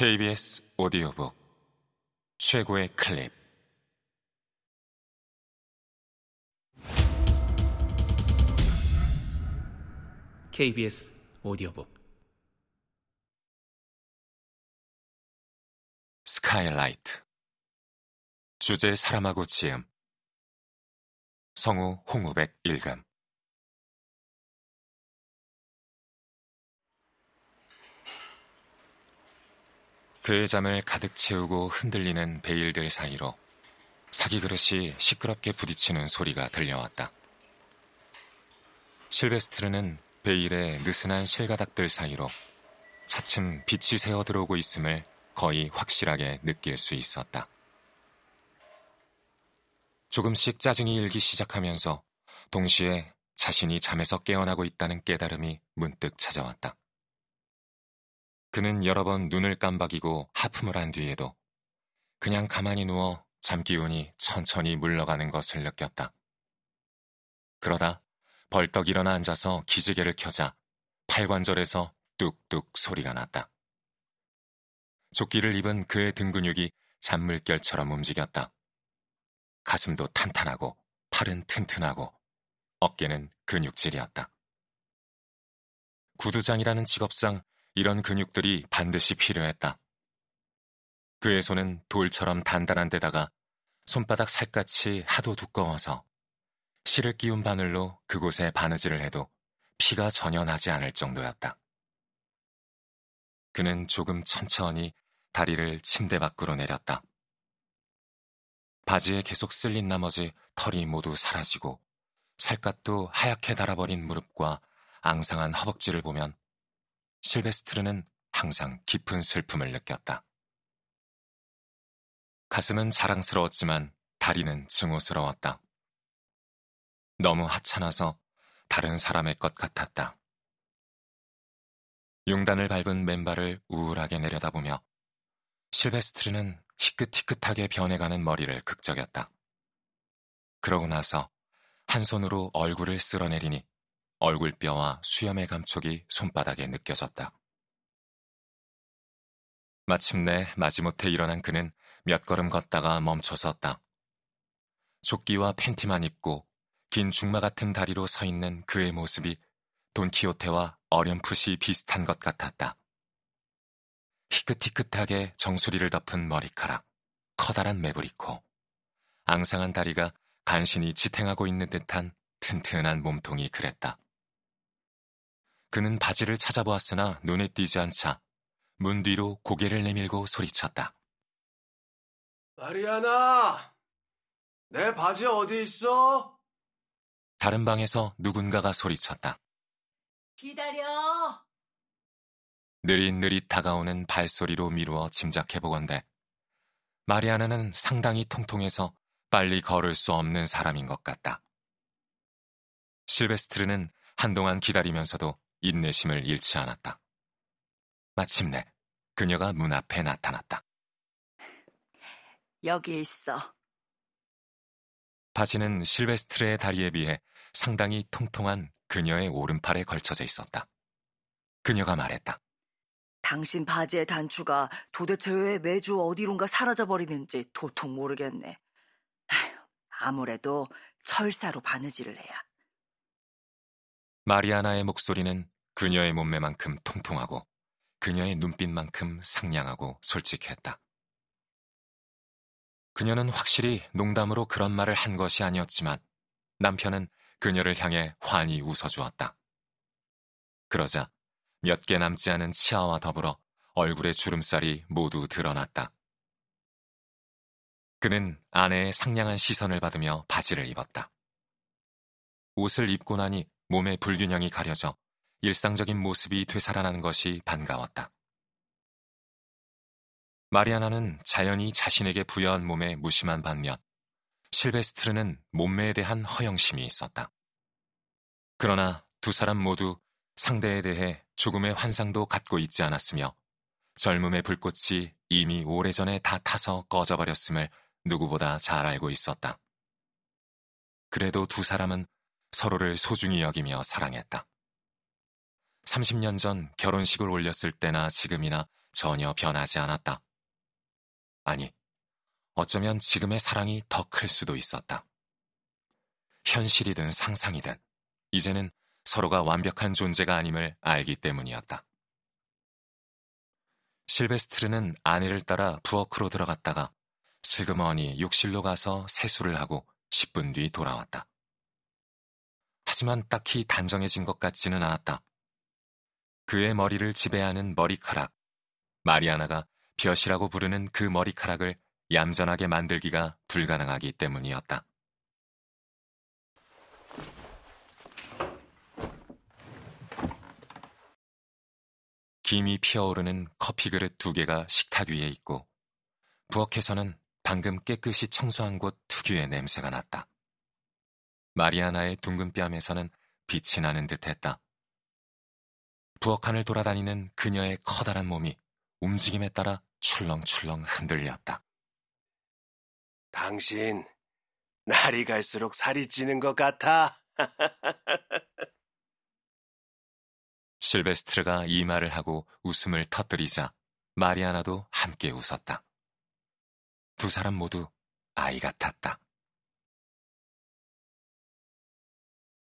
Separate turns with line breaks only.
KBS 오디오북 최고의 클립.
KBS 오디오북.
스카이라이트. 주제 사람하고 지음. 성우 홍우백 일금 그의 잠을 가득 채우고 흔들리는 베일들 사이로 사기 그릇이 시끄럽게 부딪히는 소리가 들려왔다. 실베스트르는 베일의 느슨한 실가닥들 사이로 차츰 빛이 새어 들어오고 있음을 거의 확실하게 느낄 수 있었다. 조금씩 짜증이 일기 시작하면서 동시에 자신이 잠에서 깨어나고 있다는 깨달음이 문득 찾아왔다. 그는 여러 번 눈을 깜박이고 하품을 한 뒤에도 그냥 가만히 누워 잠기운이 천천히 물러가는 것을 느꼈다. 그러다 벌떡 일어나 앉아서 기지개를 켜자 팔관절에서 뚝뚝 소리가 났다. 조끼를 입은 그의 등 근육이 잔물결처럼 움직였다. 가슴도 탄탄하고 팔은 튼튼하고 어깨는 근육질이었다. 구두장이라는 직업상 이런 근육들이 반드시 필요했다. 그의 손은 돌처럼 단단한 데다가 손바닥 살갗이 하도 두꺼워서 실을 끼운 바늘로 그곳에 바느질을 해도 피가 전혀 나지 않을 정도였다. 그는 조금 천천히 다리를 침대 밖으로 내렸다. 바지에 계속 쓸린 나머지 털이 모두 사라지고 살갗도 하얗게 달아버린 무릎과 앙상한 허벅지를 보면 실베스트르는 항상 깊은 슬픔을 느꼈다. 가슴은 자랑스러웠지만 다리는 증오스러웠다. 너무 하찮아서 다른 사람의 것 같았다. 용단을 밟은 맨발을 우울하게 내려다보며 실베스트르는 희끗희끗하게 변해가는 머리를 극적였다. 그러고 나서 한 손으로 얼굴을 쓸어내리니 얼굴뼈와 수염의 감촉이 손바닥에 느껴졌다. 마침내 마지못해 일어난 그는 몇 걸음 걷다가 멈춰 섰다. 조끼와 팬티만 입고 긴 중마 같은 다리로 서 있는 그의 모습이 돈키호테와 어렴풋이 비슷한 것 같았다. 희끗희끗하게 정수리를 덮은 머리카락, 커다란 매부리 코, 앙상한 다리가 간신히 지탱하고 있는 듯한 튼튼한 몸통이 그랬다. 그는 바지를 찾아보았으나 눈에 띄지 않자 문 뒤로 고개를 내밀고 소리쳤다.
마리아나! 내 바지 어디 있어?
다른 방에서 누군가가 소리쳤다.
기다려!
느릿느릿 다가오는 발소리로 미루어 짐작해보건대 마리아나는 상당히 통통해서 빨리 걸을 수 없는 사람인 것 같다. 실베스트르는 한동안 기다리면서도 인내심을 잃지 않았다. 마침내 그녀가 문 앞에 나타났다.
여기 있어.
바지는 실베스트르의 다리에 비해 상당히 통통한 그녀의 오른팔에 걸쳐져 있었다. 그녀가 말했다.
당신 바지의 단추가 도대체 왜 매주 어디론가 사라져버리는지 도통 모르겠네. 아무래도 철사로 바느질을 해야.
마리아나의 목소리는 그녀의 몸매만큼 통통하고 그녀의 눈빛만큼 상냥하고 솔직했다. 그녀는 확실히 농담으로 그런 말을 한 것이 아니었지만 남편은 그녀를 향해 환히 웃어주었다. 그러자 몇 개 남지 않은 치아와 더불어 얼굴의 주름살이 모두 드러났다. 그는 아내의 상냥한 시선을 받으며 바지를 입었다. 옷을 입고 나니 몸의 불균형이 가려져 일상적인 모습이 되살아나는 것이 반가웠다. 마리아나는 자연이 자신에게 부여한 몸에 무심한 반면 실베스트르는 몸매에 대한 허영심이 있었다. 그러나 두 사람 모두 상대에 대해 조금의 환상도 갖고 있지 않았으며 젊음의 불꽃이 이미 오래전에 다 타서 꺼져버렸음을 누구보다 잘 알고 있었다. 그래도 두 사람은 서로를 소중히 여기며 사랑했다. 30년 전 결혼식을 올렸을 때나 지금이나 전혀 변하지 않았다. 아니, 어쩌면 지금의 사랑이 더 클 수도 있었다. 현실이든 상상이든 이제는 서로가 완벽한 존재가 아님을 알기 때문이었다. 실베스트르는 아내를 따라 부엌으로 들어갔다가 슬그머니 욕실로 가서 세수를 하고 10분 뒤 돌아왔다. 하지만 딱히 단정해진 것 같지는 않았다. 그의 머리를 지배하는 머리카락. 마리아나가 벼이라고 부르는 그 머리카락을 얌전하게 만들기가 불가능하기 때문이었다. 김이 피어오르는 커피 그릇 두 개가 식탁 위에 있고 부엌에서는 방금 깨끗이 청소한 곳 특유의 냄새가 났다. 마리아나의 둥근 뺨에서는 빛이 나는 듯 했다. 부엌 안을 돌아다니는 그녀의 커다란 몸이 움직임에 따라 출렁출렁 흔들렸다.
당신, 날이 갈수록 살이 찌는 것 같아.
실베스트르가 이 말을 하고 웃음을 터뜨리자 마리아나도 함께 웃었다. 두 사람 모두 아이 같았다.